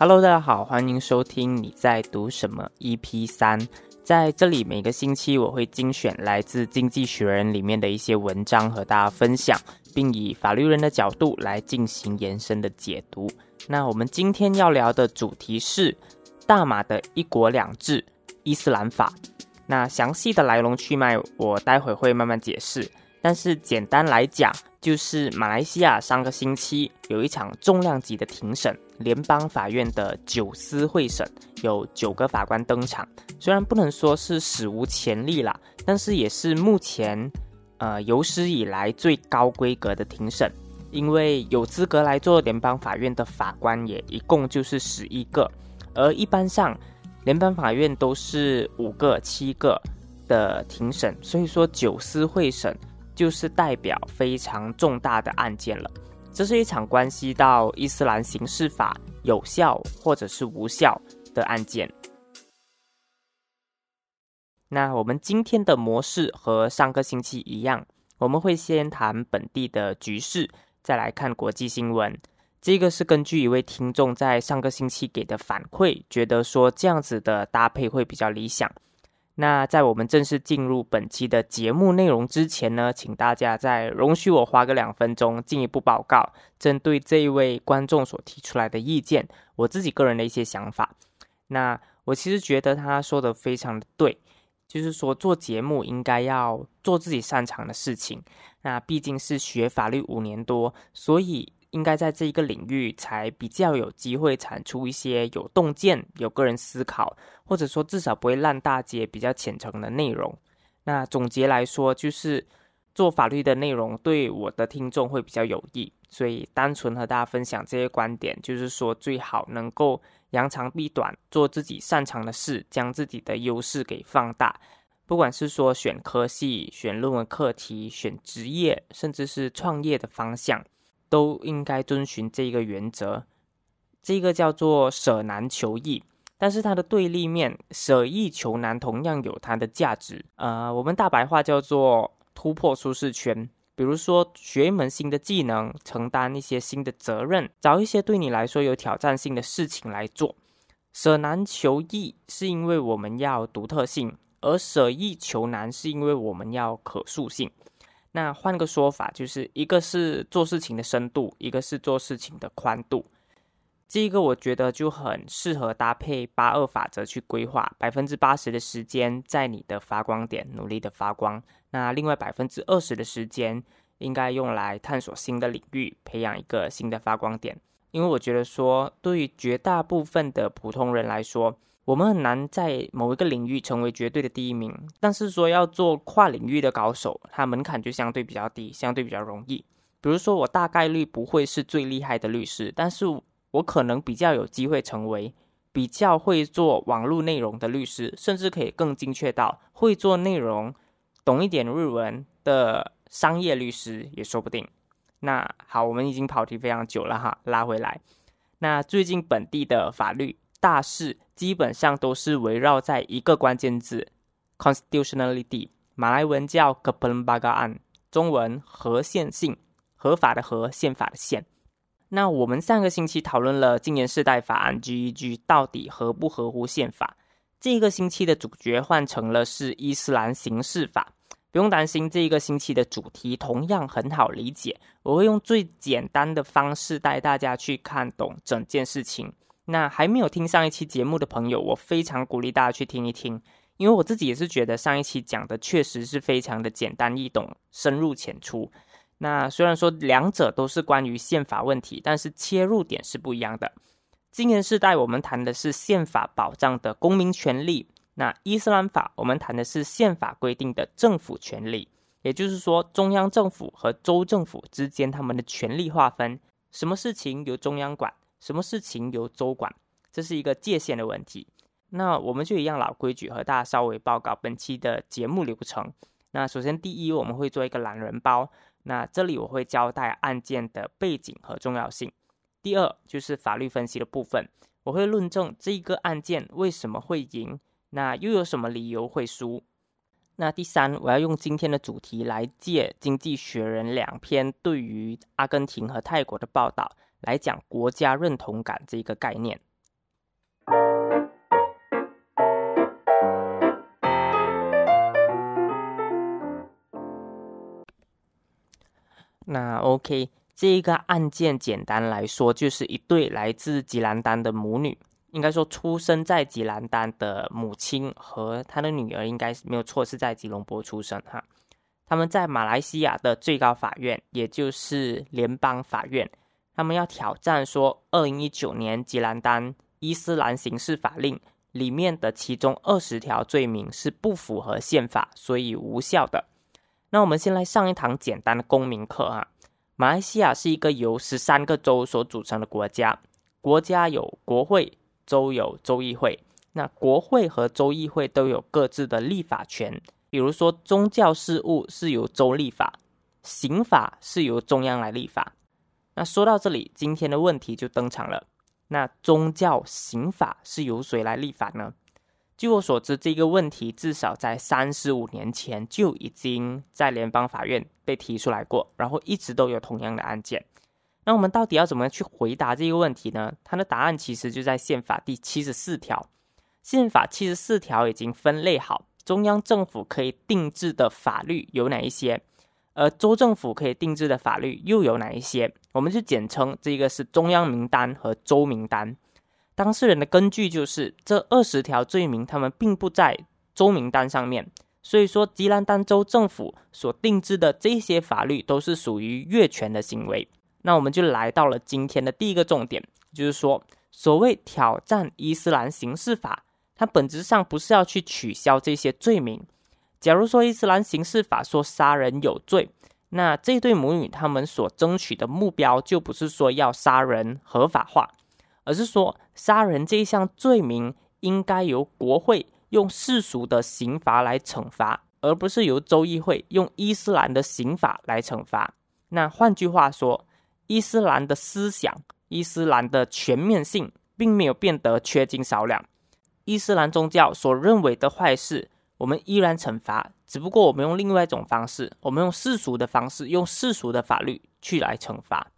Hello，大家好，欢迎收听你在读什么 EP 三。在这里，每个星期我会精选来自《经济学人》里面的一些文章和大家分享，并以法律人的角度来进行延伸的解读。那我们今天要聊的主题是大马的一国两制伊斯兰法。那详细的来龙去脉，我待会会慢慢解释。但是简单来讲，就是马来西亚上个星期有一场重量级的庭审，联邦法院的九司会审有九个法官登场。虽然不能说是史无前例啦，但是也是目前呃有史以来最高规格的庭审。因为有资格来做联邦法院的法官也一共就是十一个，而一般上联邦法院都是五个、七个的庭审，所以说九司会审。就是代表非常重大的案件了，这是一场关系到伊斯兰刑事法有效或者是无效的案件。那我们今天的模式和上个星期一样，我们会先谈本地的局势，再来看国际新闻。这个是根据一位听众在上个星期给的反馈，觉得说这样子的搭配会比较理想。那在我们正式进入本期的节目内容之前呢，请大家再容许我花个两分钟进一步报告，针对这一位观众所提出来的意见，我自己个人的一些想法。那我其实觉得他说的非常的对，就是说做节目应该要做自己擅长的事情。那毕竟是学法律五年多，所以。应该在这一个领域才比较有机会产出一些有洞见、有个人思考，或者说至少不会烂大街、比较浅层的内容。那总结来说，就是做法律的内容对我的听众会比较有益。所以单纯和大家分享这些观点，就是说最好能够扬长避短，做自己擅长的事，将自己的优势给放大。不管是说选科系、选论文课题、选职业，甚至是创业的方向。都应该遵循这个原则，这个叫做舍难求易，但是它的对立面舍易求难同样有它的价值。呃，我们大白话叫做突破舒适圈，比如说学一门新的技能，承担一些新的责任，找一些对你来说有挑战性的事情来做。舍难求易是因为我们要独特性，而舍易求难是因为我们要可塑性。那换个说法，就是一个是做事情的深度，一个是做事情的宽度。这个我觉得就很适合搭配八二法则去规划，百分之八十的时间在你的发光点努力的发光，那另外百分之二十的时间应该用来探索新的领域，培养一个新的发光点。因为我觉得说，对于绝大部分的普通人来说，我们很难在某一个领域成为绝对的第一名，但是说要做跨领域的高手，它门槛就相对比较低，相对比较容易。比如说，我大概率不会是最厉害的律师，但是我可能比较有机会成为比较会做网络内容的律师，甚至可以更精确到会做内容、懂一点日文的商业律师也说不定。那好，我们已经跑题非常久了哈，拉回来。那最近本地的法律。大事基本上都是围绕在一个关键字 “constitutionality”，马来文叫 “kepelembagaan”，中文合宪性，合法的合，宪法的宪。那我们上个星期讨论了《禁言世代法案》（GEG） 到底合不合乎宪法，这个星期的主角换成了是伊斯兰刑事法。不用担心，这一个星期的主题同样很好理解，我会用最简单的方式带大家去看懂整件事情。那还没有听上一期节目的朋友，我非常鼓励大家去听一听，因为我自己也是觉得上一期讲的确实是非常的简单易懂、深入浅出。那虽然说两者都是关于宪法问题，但是切入点是不一样的。今年世代我们谈的是宪法保障的公民权利，那伊斯兰法我们谈的是宪法规定的政府权利，也就是说中央政府和州政府之间他们的权力划分，什么事情由中央管。什么事情由州管，这是一个界限的问题。那我们就一样老规矩，和大家稍微报告本期的节目流程。那首先，第一，我们会做一个懒人包。那这里我会交代案件的背景和重要性。第二，就是法律分析的部分，我会论证这个案件为什么会赢，那又有什么理由会输。那第三，我要用今天的主题来借《经济学人》两篇对于阿根廷和泰国的报道，来讲国家认同感这一个概念。那 OK，这一个案件简单来说，就是一对来自吉兰丹的母女。应该说，出生在吉兰丹的母亲和她的女儿应该是没有错，是在吉隆坡出生哈。他们在马来西亚的最高法院，也就是联邦法院，他们要挑战说，二零一九年吉兰丹伊斯兰刑事法令里面的其中二十条罪名是不符合宪法，所以无效的。那我们先来上一堂简单的公民课哈。马来西亚是一个由十三个州所组成的国家，国家有国会。州有州议会，那国会和州议会都有各自的立法权。比如说，宗教事务是由州立法，刑法是由中央来立法。那说到这里，今天的问题就登场了。那宗教刑法是由谁来立法呢？据我所知，这个问题至少在三十五年前就已经在联邦法院被提出来过，然后一直都有同样的案件。那我们到底要怎么去回答这个问题呢？它的答案其实就在宪法第七十四条。宪法七十四条已经分类好中央政府可以定制的法律有哪一些，而州政府可以定制的法律又有哪一些？我们就简称这个是中央名单和州名单。当事人的根据就是这二十条罪名，他们并不在州名单上面，所以说吉兰丹州政府所定制的这些法律都是属于越权的行为。那我们就来到了今天的第一个重点，就是说，所谓挑战伊斯兰刑事法，它本质上不是要去取消这些罪名。假如说伊斯兰刑事法说杀人有罪，那这对母女他们所争取的目标就不是说要杀人合法化，而是说杀人这一项罪名应该由国会用世俗的刑罚来惩罚，而不是由州议会用伊斯兰的刑法来惩罚。那换句话说，伊斯兰的思想，伊斯兰的全面性，并没有变得缺斤少两。伊斯兰宗教所认为的坏事，我们依然惩罚，只不过我们用另外一种方式，我们用世俗的方式，用世俗的法律去来惩罚。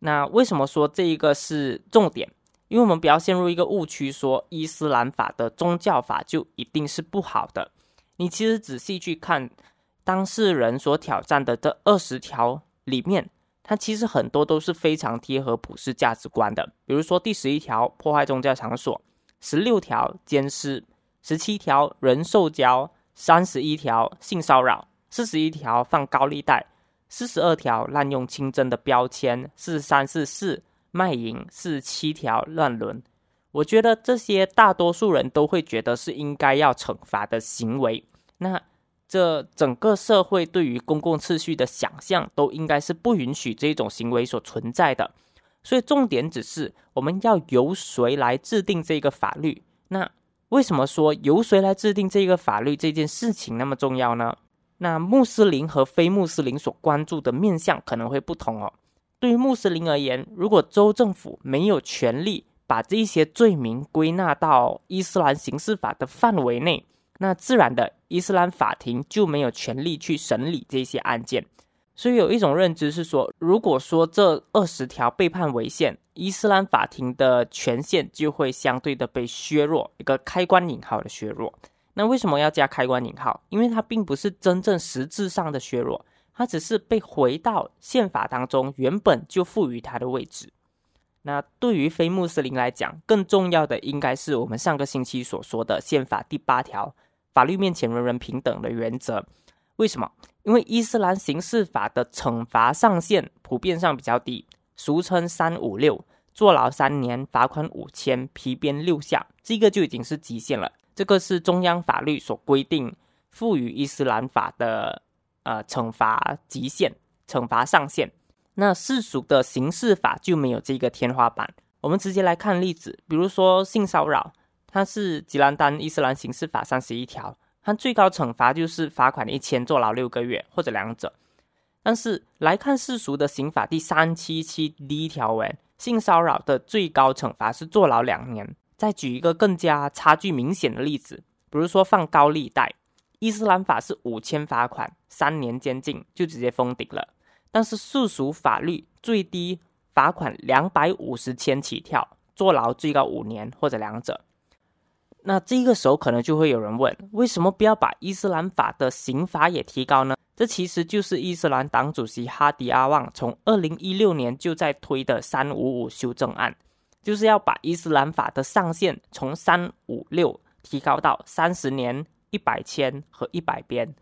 那为什么说这一个是重点？因为我们不要陷入一个误区，说伊斯兰法的宗教法就一定是不好的。你其实仔细去看当事人所挑战的这二十条里面。它其实很多都是非常贴合普世价值观的，比如说第十一条破坏宗教场所，十六条奸尸，十七条人兽交，三十一条性骚扰，四十一条放高利贷，四十二条滥用清真的标签，四十三四四卖淫，四十七条乱伦。我觉得这些大多数人都会觉得是应该要惩罚的行为。那。这整个社会对于公共秩序的想象，都应该是不允许这种行为所存在的。所以重点只是我们要由谁来制定这个法律。那为什么说由谁来制定这个法律这件事情那么重要呢？那穆斯林和非穆斯林所关注的面向可能会不同哦。对于穆斯林而言，如果州政府没有权利把这些罪名归纳到伊斯兰刑事法的范围内。那自然的，伊斯兰法庭就没有权利去审理这些案件，所以有一种认知是说，如果说这二十条被判违宪，伊斯兰法庭的权限就会相对的被削弱，一个开关引号的削弱。那为什么要加开关引号？因为它并不是真正实质上的削弱，它只是被回到宪法当中原本就赋予它的位置。那对于非穆斯林来讲，更重要的应该是我们上个星期所说的宪法第八条。法律面前人人平等的原则，为什么？因为伊斯兰刑事法的惩罚上限普遍上比较低，俗称三五六，坐牢三年，罚款五千，皮鞭六下，这个就已经是极限了。这个是中央法律所规定赋予伊斯兰法的呃惩罚极限、惩罚上限。那世俗的刑事法就没有这个天花板。我们直接来看例子，比如说性骚扰。它是吉兰丹伊斯兰刑事法三十一条，它最高惩罚就是罚款一千，坐牢六个月或者两者。但是来看世俗的刑法第三七七第一条文，性骚扰的最高惩罚是坐牢两年。再举一个更加差距明显的例子，比如说放高利贷，伊斯兰法是五千罚款，三年监禁就直接封顶了。但是世俗法律最低罚款两百五十千起跳，坐牢最高五年或者两者。那这个时候可能就会有人问：为什么不要把伊斯兰法的刑罚也提高呢？这其实就是伊斯兰党主席哈迪阿旺从二零一六年就在推的三五五修正案，就是要把伊斯兰法的上限从三五六提高到三十年、一百千和一百鞭。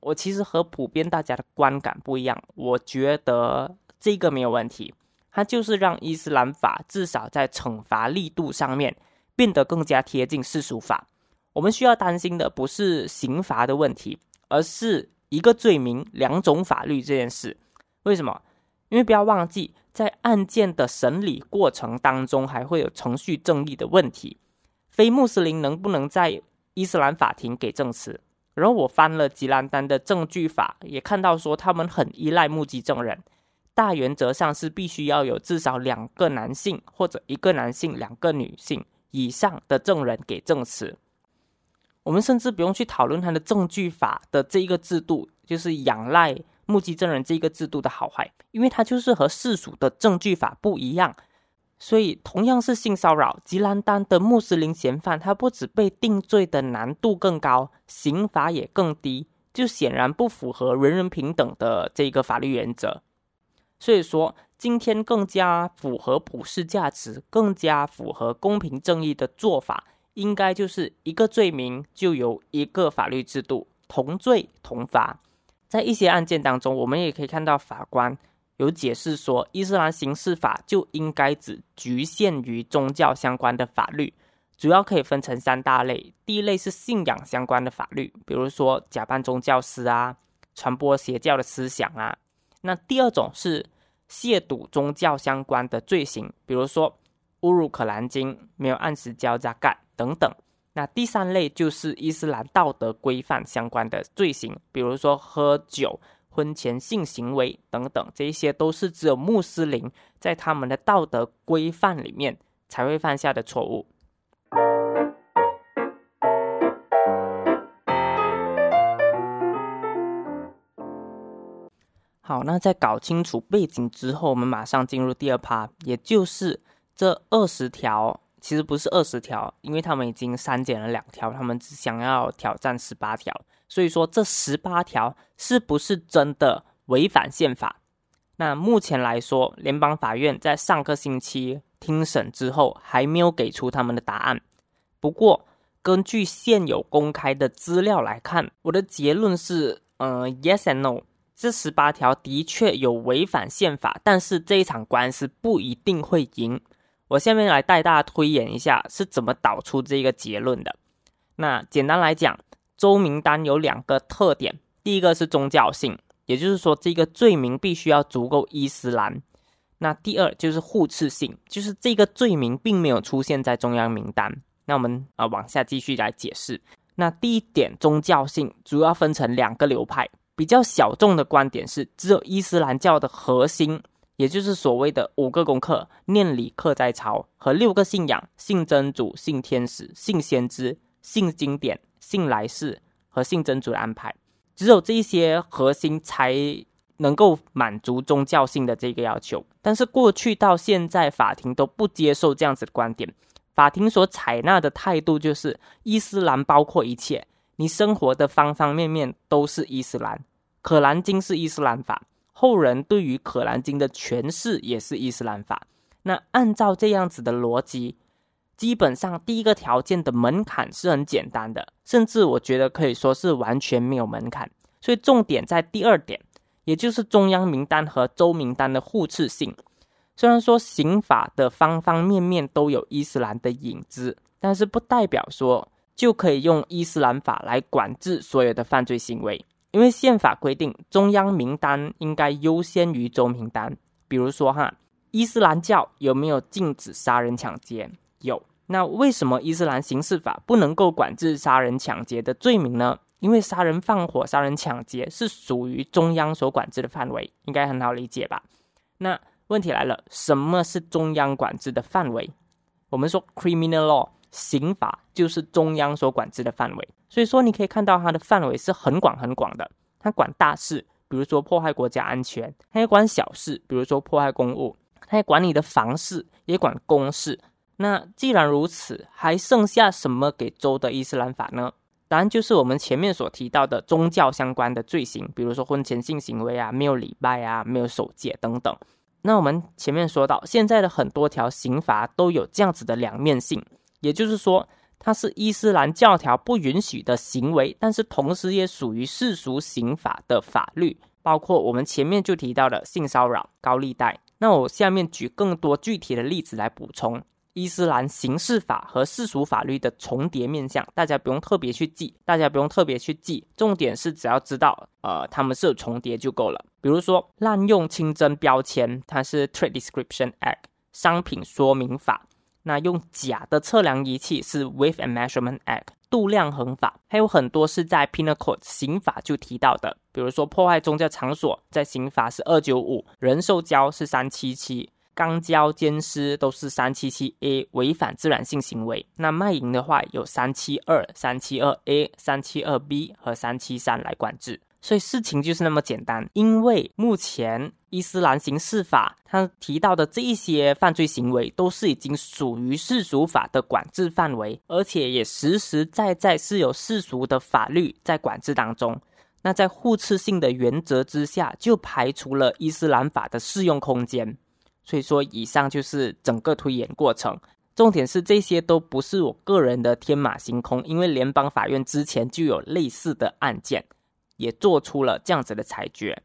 我其实和普遍大家的观感不一样，我觉得这个没有问题，它就是让伊斯兰法至少在惩罚力度上面变得更加贴近世俗法。我们需要担心的不是刑罚的问题，而是。一个罪名，两种法律这件事，为什么？因为不要忘记，在案件的审理过程当中，还会有程序正义的问题。非穆斯林能不能在伊斯兰法庭给证词？然后我翻了吉兰丹的证据法，也看到说他们很依赖目击证人，大原则上是必须要有至少两个男性或者一个男性、两个女性以上的证人给证词。我们甚至不用去讨论他的证据法的这一个制度，就是仰赖目击证人这一个制度的好坏，因为它就是和世俗的证据法不一样。所以，同样是性骚扰，吉兰丹的穆斯林嫌犯，他不止被定罪的难度更高，刑罚也更低，就显然不符合人人平等的这个法律原则。所以说，今天更加符合普世价值、更加符合公平正义的做法。应该就是一个罪名就有一个法律制度，同罪同罚。在一些案件当中，我们也可以看到法官有解释说，伊斯兰刑事法就应该只局限于宗教相关的法律，主要可以分成三大类。第一类是信仰相关的法律，比如说假扮宗教师啊，传播邪教的思想啊。那第二种是亵渎宗教相关的罪行，比如说侮辱可兰经，没有按时交加盖。等等，那第三类就是伊斯兰道德规范相关的罪行，比如说喝酒、婚前性行为等等，这一些都是只有穆斯林在他们的道德规范里面才会犯下的错误。好，那在搞清楚背景之后，我们马上进入第二趴，也就是这二十条。其实不是二十条，因为他们已经删减了两条，他们只想要挑战十八条。所以说这十八条是不是真的违反宪法？那目前来说，联邦法院在上个星期听审之后还没有给出他们的答案。不过根据现有公开的资料来看，我的结论是，嗯，yes and no，这十八条的确有违反宪法，但是这一场官司不一定会赢。我下面来带大家推演一下是怎么导出这个结论的。那简单来讲，州名单有两个特点，第一个是宗教性，也就是说这个罪名必须要足够伊斯兰。那第二就是互斥性，就是这个罪名并没有出现在中央名单。那我们啊往下继续来解释。那第一点宗教性主要分成两个流派，比较小众的观点是只有伊斯兰教的核心。也就是所谓的五个功课，念礼刻在朝和六个信仰：信真主、信天使、信先知、信经典、信来世和信真主的安排。只有这些核心才能够满足宗教性的这个要求。但是过去到现在，法庭都不接受这样子的观点。法庭所采纳的态度就是伊斯兰包括一切，你生活的方方面面都是伊斯兰。可兰经是伊斯兰法。后人对于《可兰经》的诠释也是伊斯兰法。那按照这样子的逻辑，基本上第一个条件的门槛是很简单的，甚至我觉得可以说是完全没有门槛。所以重点在第二点，也就是中央名单和州名单的互斥性。虽然说刑法的方方面面都有伊斯兰的影子，但是不代表说就可以用伊斯兰法来管制所有的犯罪行为。因为宪法规定，中央名单应该优先于州名单。比如说哈，伊斯兰教有没有禁止杀人抢劫？有。那为什么伊斯兰刑事法不能够管制杀人抢劫的罪名呢？因为杀人放火、杀人抢劫是属于中央所管制的范围，应该很好理解吧？那问题来了，什么是中央管制的范围？我们说 criminal law 刑法就是中央所管制的范围。所以说，你可以看到它的范围是很广很广的。它管大事，比如说破坏国家安全；它也管小事，比如说破坏公务；它也管你的房事，也管公事。那既然如此，还剩下什么给州的伊斯兰法呢？答案就是我们前面所提到的宗教相关的罪行，比如说婚前性行为啊、没有礼拜啊、没有守戒等等。那我们前面说到，现在的很多条刑罚都有这样子的两面性，也就是说，它是伊斯兰教条不允许的行为，但是同时也属于世俗刑法的法律，包括我们前面就提到的性骚扰、高利贷。那我下面举更多具体的例子来补充。伊斯兰刑事法和世俗法律的重叠面向，大家不用特别去记，大家不用特别去记，重点是只要知道，呃，他们是有重叠就够了。比如说，滥用清真标签，它是 Trade Description Act 商品说明法；那用假的测量仪器是 Weight and Measurement Act 度量衡法。还有很多是在 Penal Code 刑法就提到的，比如说破坏宗教场所，在刑法是二九五；人受教是三七七。肛交、奸尸都是三七七 A 违反自然性行为。那卖淫的话有三七二、三七二 A、三七二 B 和三七三来管制。所以事情就是那么简单。因为目前伊斯兰刑事法它提到的这一些犯罪行为都是已经属于世俗法的管制范围，而且也实实在在是有世俗的法律在管制当中。那在互斥性的原则之下，就排除了伊斯兰法的适用空间。所以说，以上就是整个推演过程。重点是这些都不是我个人的天马行空，因为联邦法院之前就有类似的案件，也做出了这样子的裁决。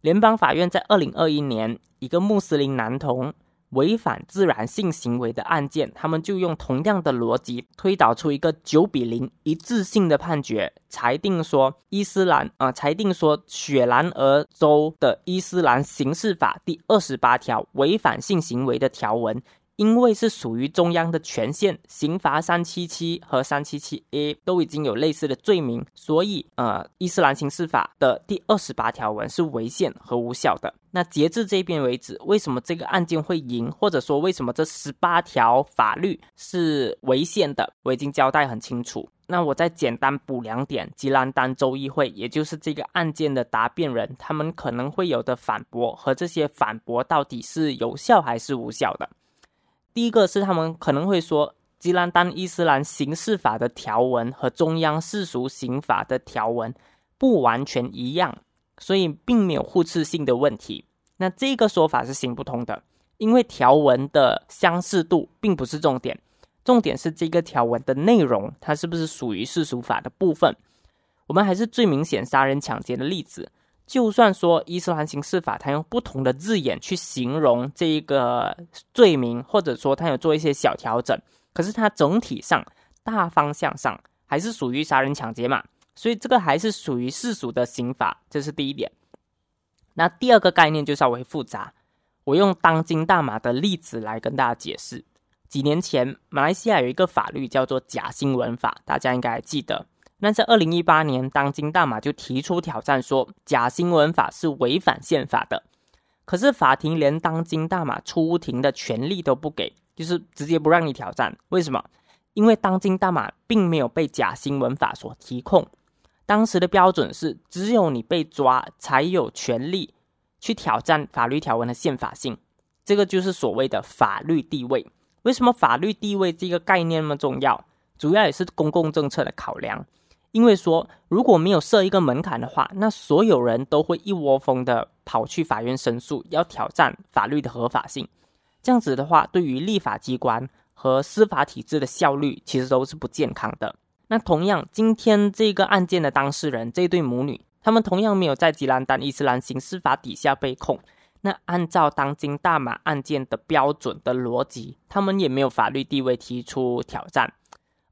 联邦法院在二零二一年，一个穆斯林男童。违反自然性行为的案件，他们就用同样的逻辑推导出一个九比零一致性的判决，裁定说伊斯兰啊，裁定说雪兰莪州的伊斯兰刑事法第二十八条违反性行为的条文。因为是属于中央的权限，刑罚三七七和三七七 A 都已经有类似的罪名，所以呃，伊斯兰刑事法的第二十八条文是违宪和无效的。那截至这边为止，为什么这个案件会赢，或者说为什么这十八条法律是违宪的，我已经交代很清楚。那我再简单补两点：吉兰丹州议会，也就是这个案件的答辩人，他们可能会有的反驳和这些反驳到底是有效还是无效的。第一个是他们可能会说，吉兰丹伊斯兰刑事法的条文和中央世俗刑法的条文不完全一样，所以并没有互斥性的问题。那这个说法是行不通的，因为条文的相似度并不是重点，重点是这个条文的内容，它是不是属于世俗法的部分。我们还是最明显杀人抢劫的例子。就算说伊斯兰刑事法，它用不同的字眼去形容这一个罪名，或者说它有做一些小调整，可是它整体上大方向上还是属于杀人抢劫嘛，所以这个还是属于世俗的刑法，这是第一点。那第二个概念就稍微复杂，我用当今大马的例子来跟大家解释。几年前，马来西亚有一个法律叫做假新闻法，大家应该还记得。那在二零一八年，当今大马就提出挑战，说假新闻法是违反宪法的。可是法庭连当今大马出庭的权利都不给，就是直接不让你挑战。为什么？因为当今大马并没有被假新闻法所提控。当时的标准是，只有你被抓，才有权利去挑战法律条文的宪法性。这个就是所谓的法律地位。为什么法律地位这个概念那么重要？主要也是公共政策的考量。因为说如果没有设一个门槛的话，那所有人都会一窝蜂的跑去法院申诉，要挑战法律的合法性。这样子的话，对于立法机关和司法体制的效率，其实都是不健康的。那同样，今天这个案件的当事人这对母女，他们同样没有在吉兰丹伊斯兰刑事法底下被控。那按照当今大马案件的标准的逻辑，他们也没有法律地位提出挑战。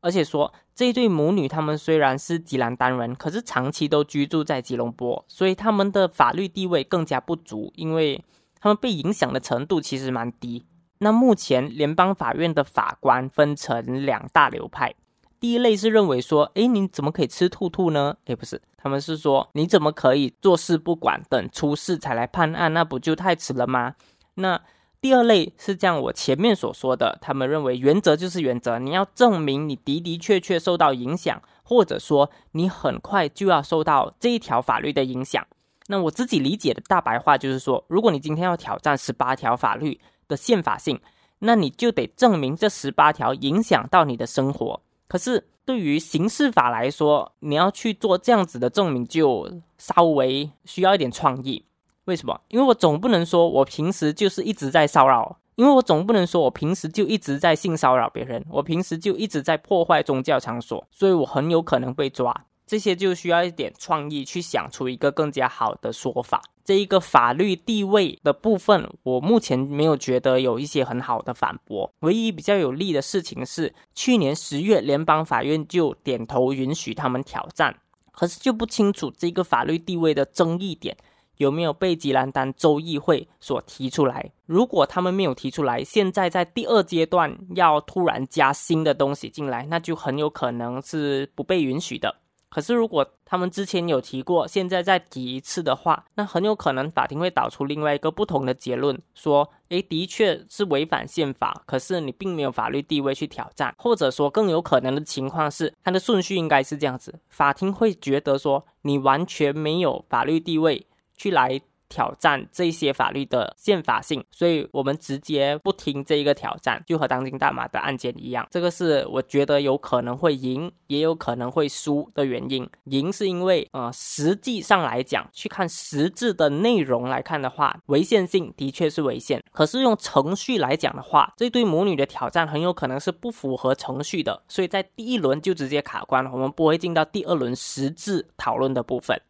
而且说，这对母女他们虽然是吉兰丹人，可是长期都居住在吉隆坡，所以他们的法律地位更加不足，因为他们被影响的程度其实蛮低。那目前联邦法院的法官分成两大流派，第一类是认为说，诶，你怎么可以吃兔兔呢？诶，不是，他们是说，你怎么可以坐视不管，等出事才来判案？那不就太迟了吗？那第二类是像我前面所说的，他们认为原则就是原则，你要证明你的的确确受到影响，或者说你很快就要受到这一条法律的影响。那我自己理解的大白话就是说，如果你今天要挑战十八条法律的宪法性，那你就得证明这十八条影响到你的生活。可是对于刑事法来说，你要去做这样子的证明，就稍微需要一点创意。为什么？因为我总不能说我平时就是一直在骚扰，因为我总不能说我平时就一直在性骚扰别人，我平时就一直在破坏宗教场所，所以我很有可能被抓。这些就需要一点创意去想出一个更加好的说法。这一个法律地位的部分，我目前没有觉得有一些很好的反驳。唯一比较有利的事情是，去年十月联邦法院就点头允许他们挑战，可是就不清楚这个法律地位的争议点。有没有被吉兰丹州议会所提出来？如果他们没有提出来，现在在第二阶段要突然加新的东西进来，那就很有可能是不被允许的。可是如果他们之前有提过，现在再提一次的话，那很有可能法庭会导出另外一个不同的结论，说，诶，的确是违反宪法，可是你并没有法律地位去挑战，或者说更有可能的情况是，它的顺序应该是这样子，法庭会觉得说，你完全没有法律地位。去来挑战这些法律的宪法性，所以我们直接不听这一个挑战，就和当今大马的案件一样。这个是我觉得有可能会赢，也有可能会输的原因。赢是因为，呃，实际上来讲，去看实质的内容来看的话，违宪性的确是违宪。可是用程序来讲的话，这对母女的挑战很有可能是不符合程序的，所以在第一轮就直接卡关了。我们不会进到第二轮实质讨论的部分。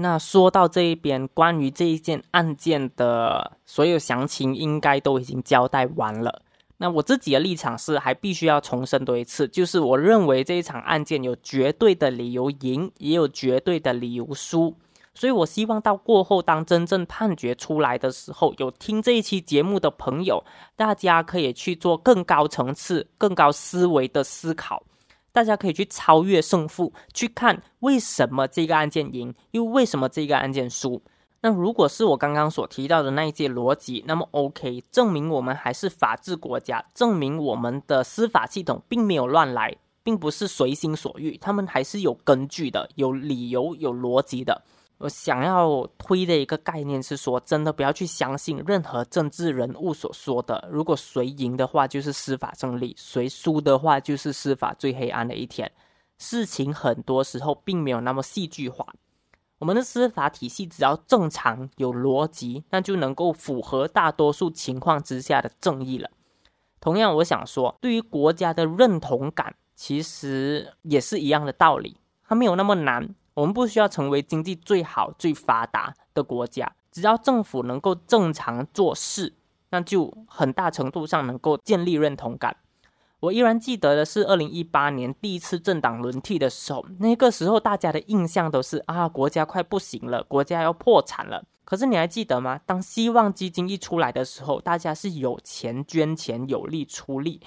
那说到这一边，关于这一件案件的所有详情，应该都已经交代完了。那我自己的立场是，还必须要重申多一次，就是我认为这一场案件有绝对的理由赢，也有绝对的理由输。所以我希望到过后，当真正判决出来的时候，有听这一期节目的朋友，大家可以去做更高层次、更高思维的思考。大家可以去超越胜负，去看为什么这个案件赢，又为什么这个案件输。那如果是我刚刚所提到的那一些逻辑，那么 OK，证明我们还是法治国家，证明我们的司法系统并没有乱来，并不是随心所欲，他们还是有根据的，有理由、有逻辑的。我想要推的一个概念是说，真的不要去相信任何政治人物所说的。如果谁赢的话，就是司法胜利；谁输的话，就是司法最黑暗的一天。事情很多时候并没有那么戏剧化。我们的司法体系只要正常、有逻辑，那就能够符合大多数情况之下的正义了。同样，我想说，对于国家的认同感，其实也是一样的道理，它没有那么难。我们不需要成为经济最好、最发达的国家，只要政府能够正常做事，那就很大程度上能够建立认同感。我依然记得的是，二零一八年第一次政党轮替的时候，那个时候大家的印象都是啊，国家快不行了，国家要破产了。可是你还记得吗？当希望基金一出来的时候，大家是有钱捐钱、有力出力，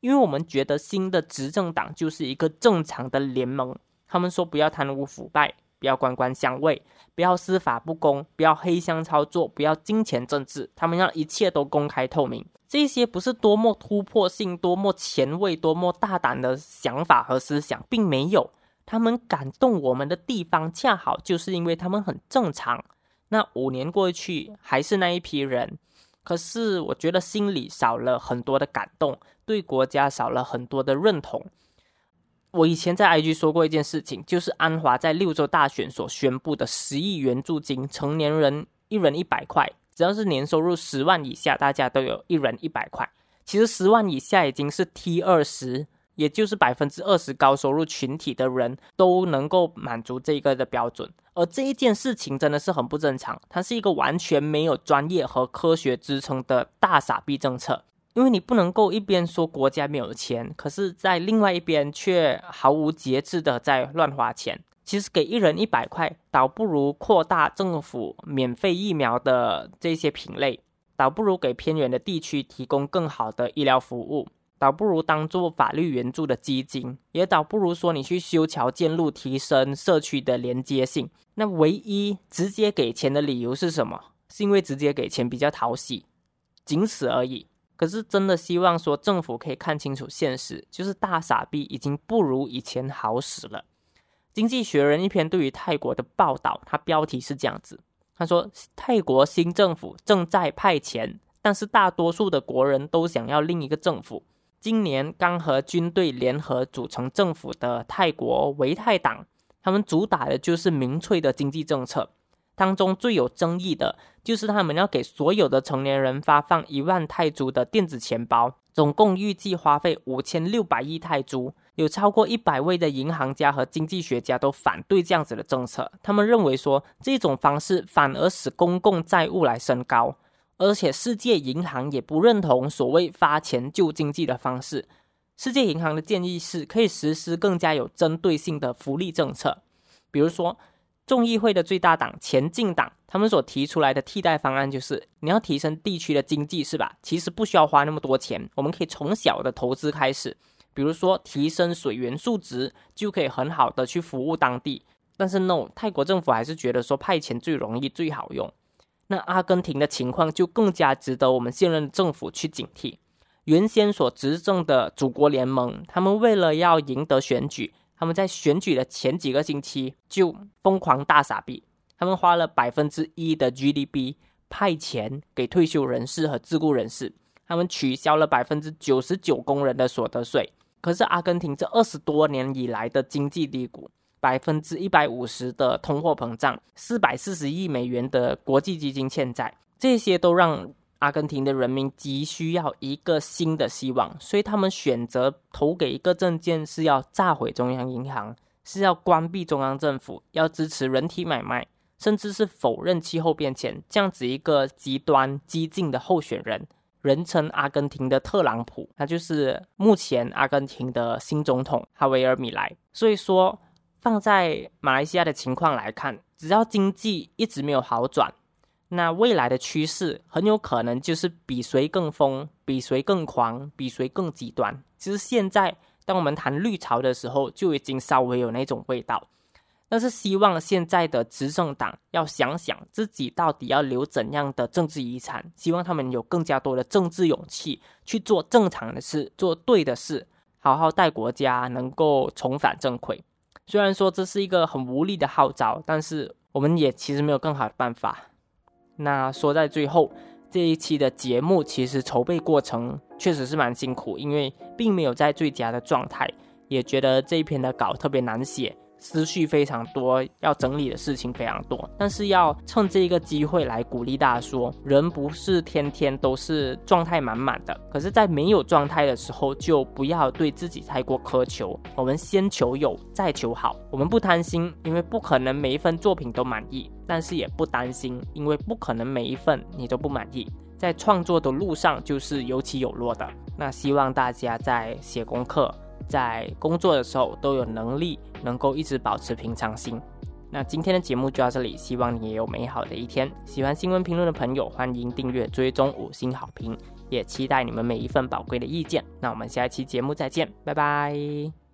因为我们觉得新的执政党就是一个正常的联盟。他们说不要贪污腐败，不要官官相卫，不要司法不公，不要黑箱操作，不要金钱政治。他们让一切都公开透明。这些不是多么突破性、多么前卫、多么大胆的想法和思想，并没有。他们感动我们的地方，恰好就是因为他们很正常。那五年过去，还是那一批人，可是我觉得心里少了很多的感动，对国家少了很多的认同。我以前在 IG 说过一件事情，就是安华在六州大选所宣布的十亿援助金，成年人一人一百块，只要是年收入十万以下，大家都有一人一百块。其实十万以下已经是 T 二十，也就是百分之二十高收入群体的人都能够满足这个的标准。而这一件事情真的是很不正常，它是一个完全没有专业和科学支撑的大傻逼政策。因为你不能够一边说国家没有钱，可是在另外一边却毫无节制的在乱花钱。其实给一人一百块，倒不如扩大政府免费疫苗的这些品类，倒不如给偏远的地区提供更好的医疗服务。倒不如当做法律援助的基金，也倒不如说你去修桥建路，提升社区的连接性。那唯一直接给钱的理由是什么？是因为直接给钱比较讨喜，仅此而已。可是真的希望说政府可以看清楚现实，就是大傻逼已经不如以前好使了。经济学人一篇对于泰国的报道，它标题是这样子：他说泰国新政府正在派钱，但是大多数的国人都想要另一个政府。今年刚和军队联合组成政府的泰国维泰党，他们主打的就是民粹的经济政策。当中最有争议的就是他们要给所有的成年人发放一万泰铢的电子钱包，总共预计花费五千六百亿泰铢。有超过一百位的银行家和经济学家都反对这样子的政策，他们认为说这种方式反而使公共债务来升高。而且，世界银行也不认同所谓发钱救经济的方式。世界银行的建议是，可以实施更加有针对性的福利政策。比如说，众议会的最大党前进党，他们所提出来的替代方案就是：你要提升地区的经济，是吧？其实不需要花那么多钱，我们可以从小的投资开始。比如说，提升水源数值，就可以很好的去服务当地。但是，no，泰国政府还是觉得说派钱最容易、最好用。那阿根廷的情况就更加值得我们现任政府去警惕。原先所执政的祖国联盟，他们为了要赢得选举，他们在选举的前几个星期就疯狂大傻逼，他们花了百分之一的 GDP 派钱给退休人士和自雇人士，他们取消了百分之九十九工人的所得税。可是阿根廷这二十多年以来的经济低谷。百分之一百五十的通货膨胀，四百四十亿美元的国际基金欠债，这些都让阿根廷的人民急需要一个新的希望，所以他们选择投给一个证件，是要炸毁中央银行，是要关闭中央政府，要支持人体买卖，甚至是否认气候变迁，这样子一个极端激进的候选人，人称阿根廷的特朗普，他就是目前阿根廷的新总统哈维尔米莱，所以说。放在马来西亚的情况来看，只要经济一直没有好转，那未来的趋势很有可能就是比谁更疯，比谁更狂，比谁更极端。其实现在，当我们谈绿潮的时候，就已经稍微有那种味道。但是希望现在的执政党要想想自己到底要留怎样的政治遗产，希望他们有更加多的政治勇气去做正常的事，做对的事，好好带国家，能够重返正轨。虽然说这是一个很无力的号召，但是我们也其实没有更好的办法。那说在最后，这一期的节目其实筹备过程确实是蛮辛苦，因为并没有在最佳的状态，也觉得这一篇的稿特别难写。思绪非常多，要整理的事情非常多，但是要趁这一个机会来鼓励大家说，人不是天天都是状态满满的。可是，在没有状态的时候，就不要对自己太过苛求。我们先求有，再求好。我们不贪心，因为不可能每一份作品都满意；但是也不担心，因为不可能每一份你都不满意。在创作的路上，就是有起有落的。那希望大家在写功课。在工作的时候都有能力能够一直保持平常心。那今天的节目就到这里，希望你也有美好的一天。喜欢新闻评论的朋友，欢迎订阅、追踪、五星好评，也期待你们每一份宝贵的意见。那我们下一期节目再见，拜拜。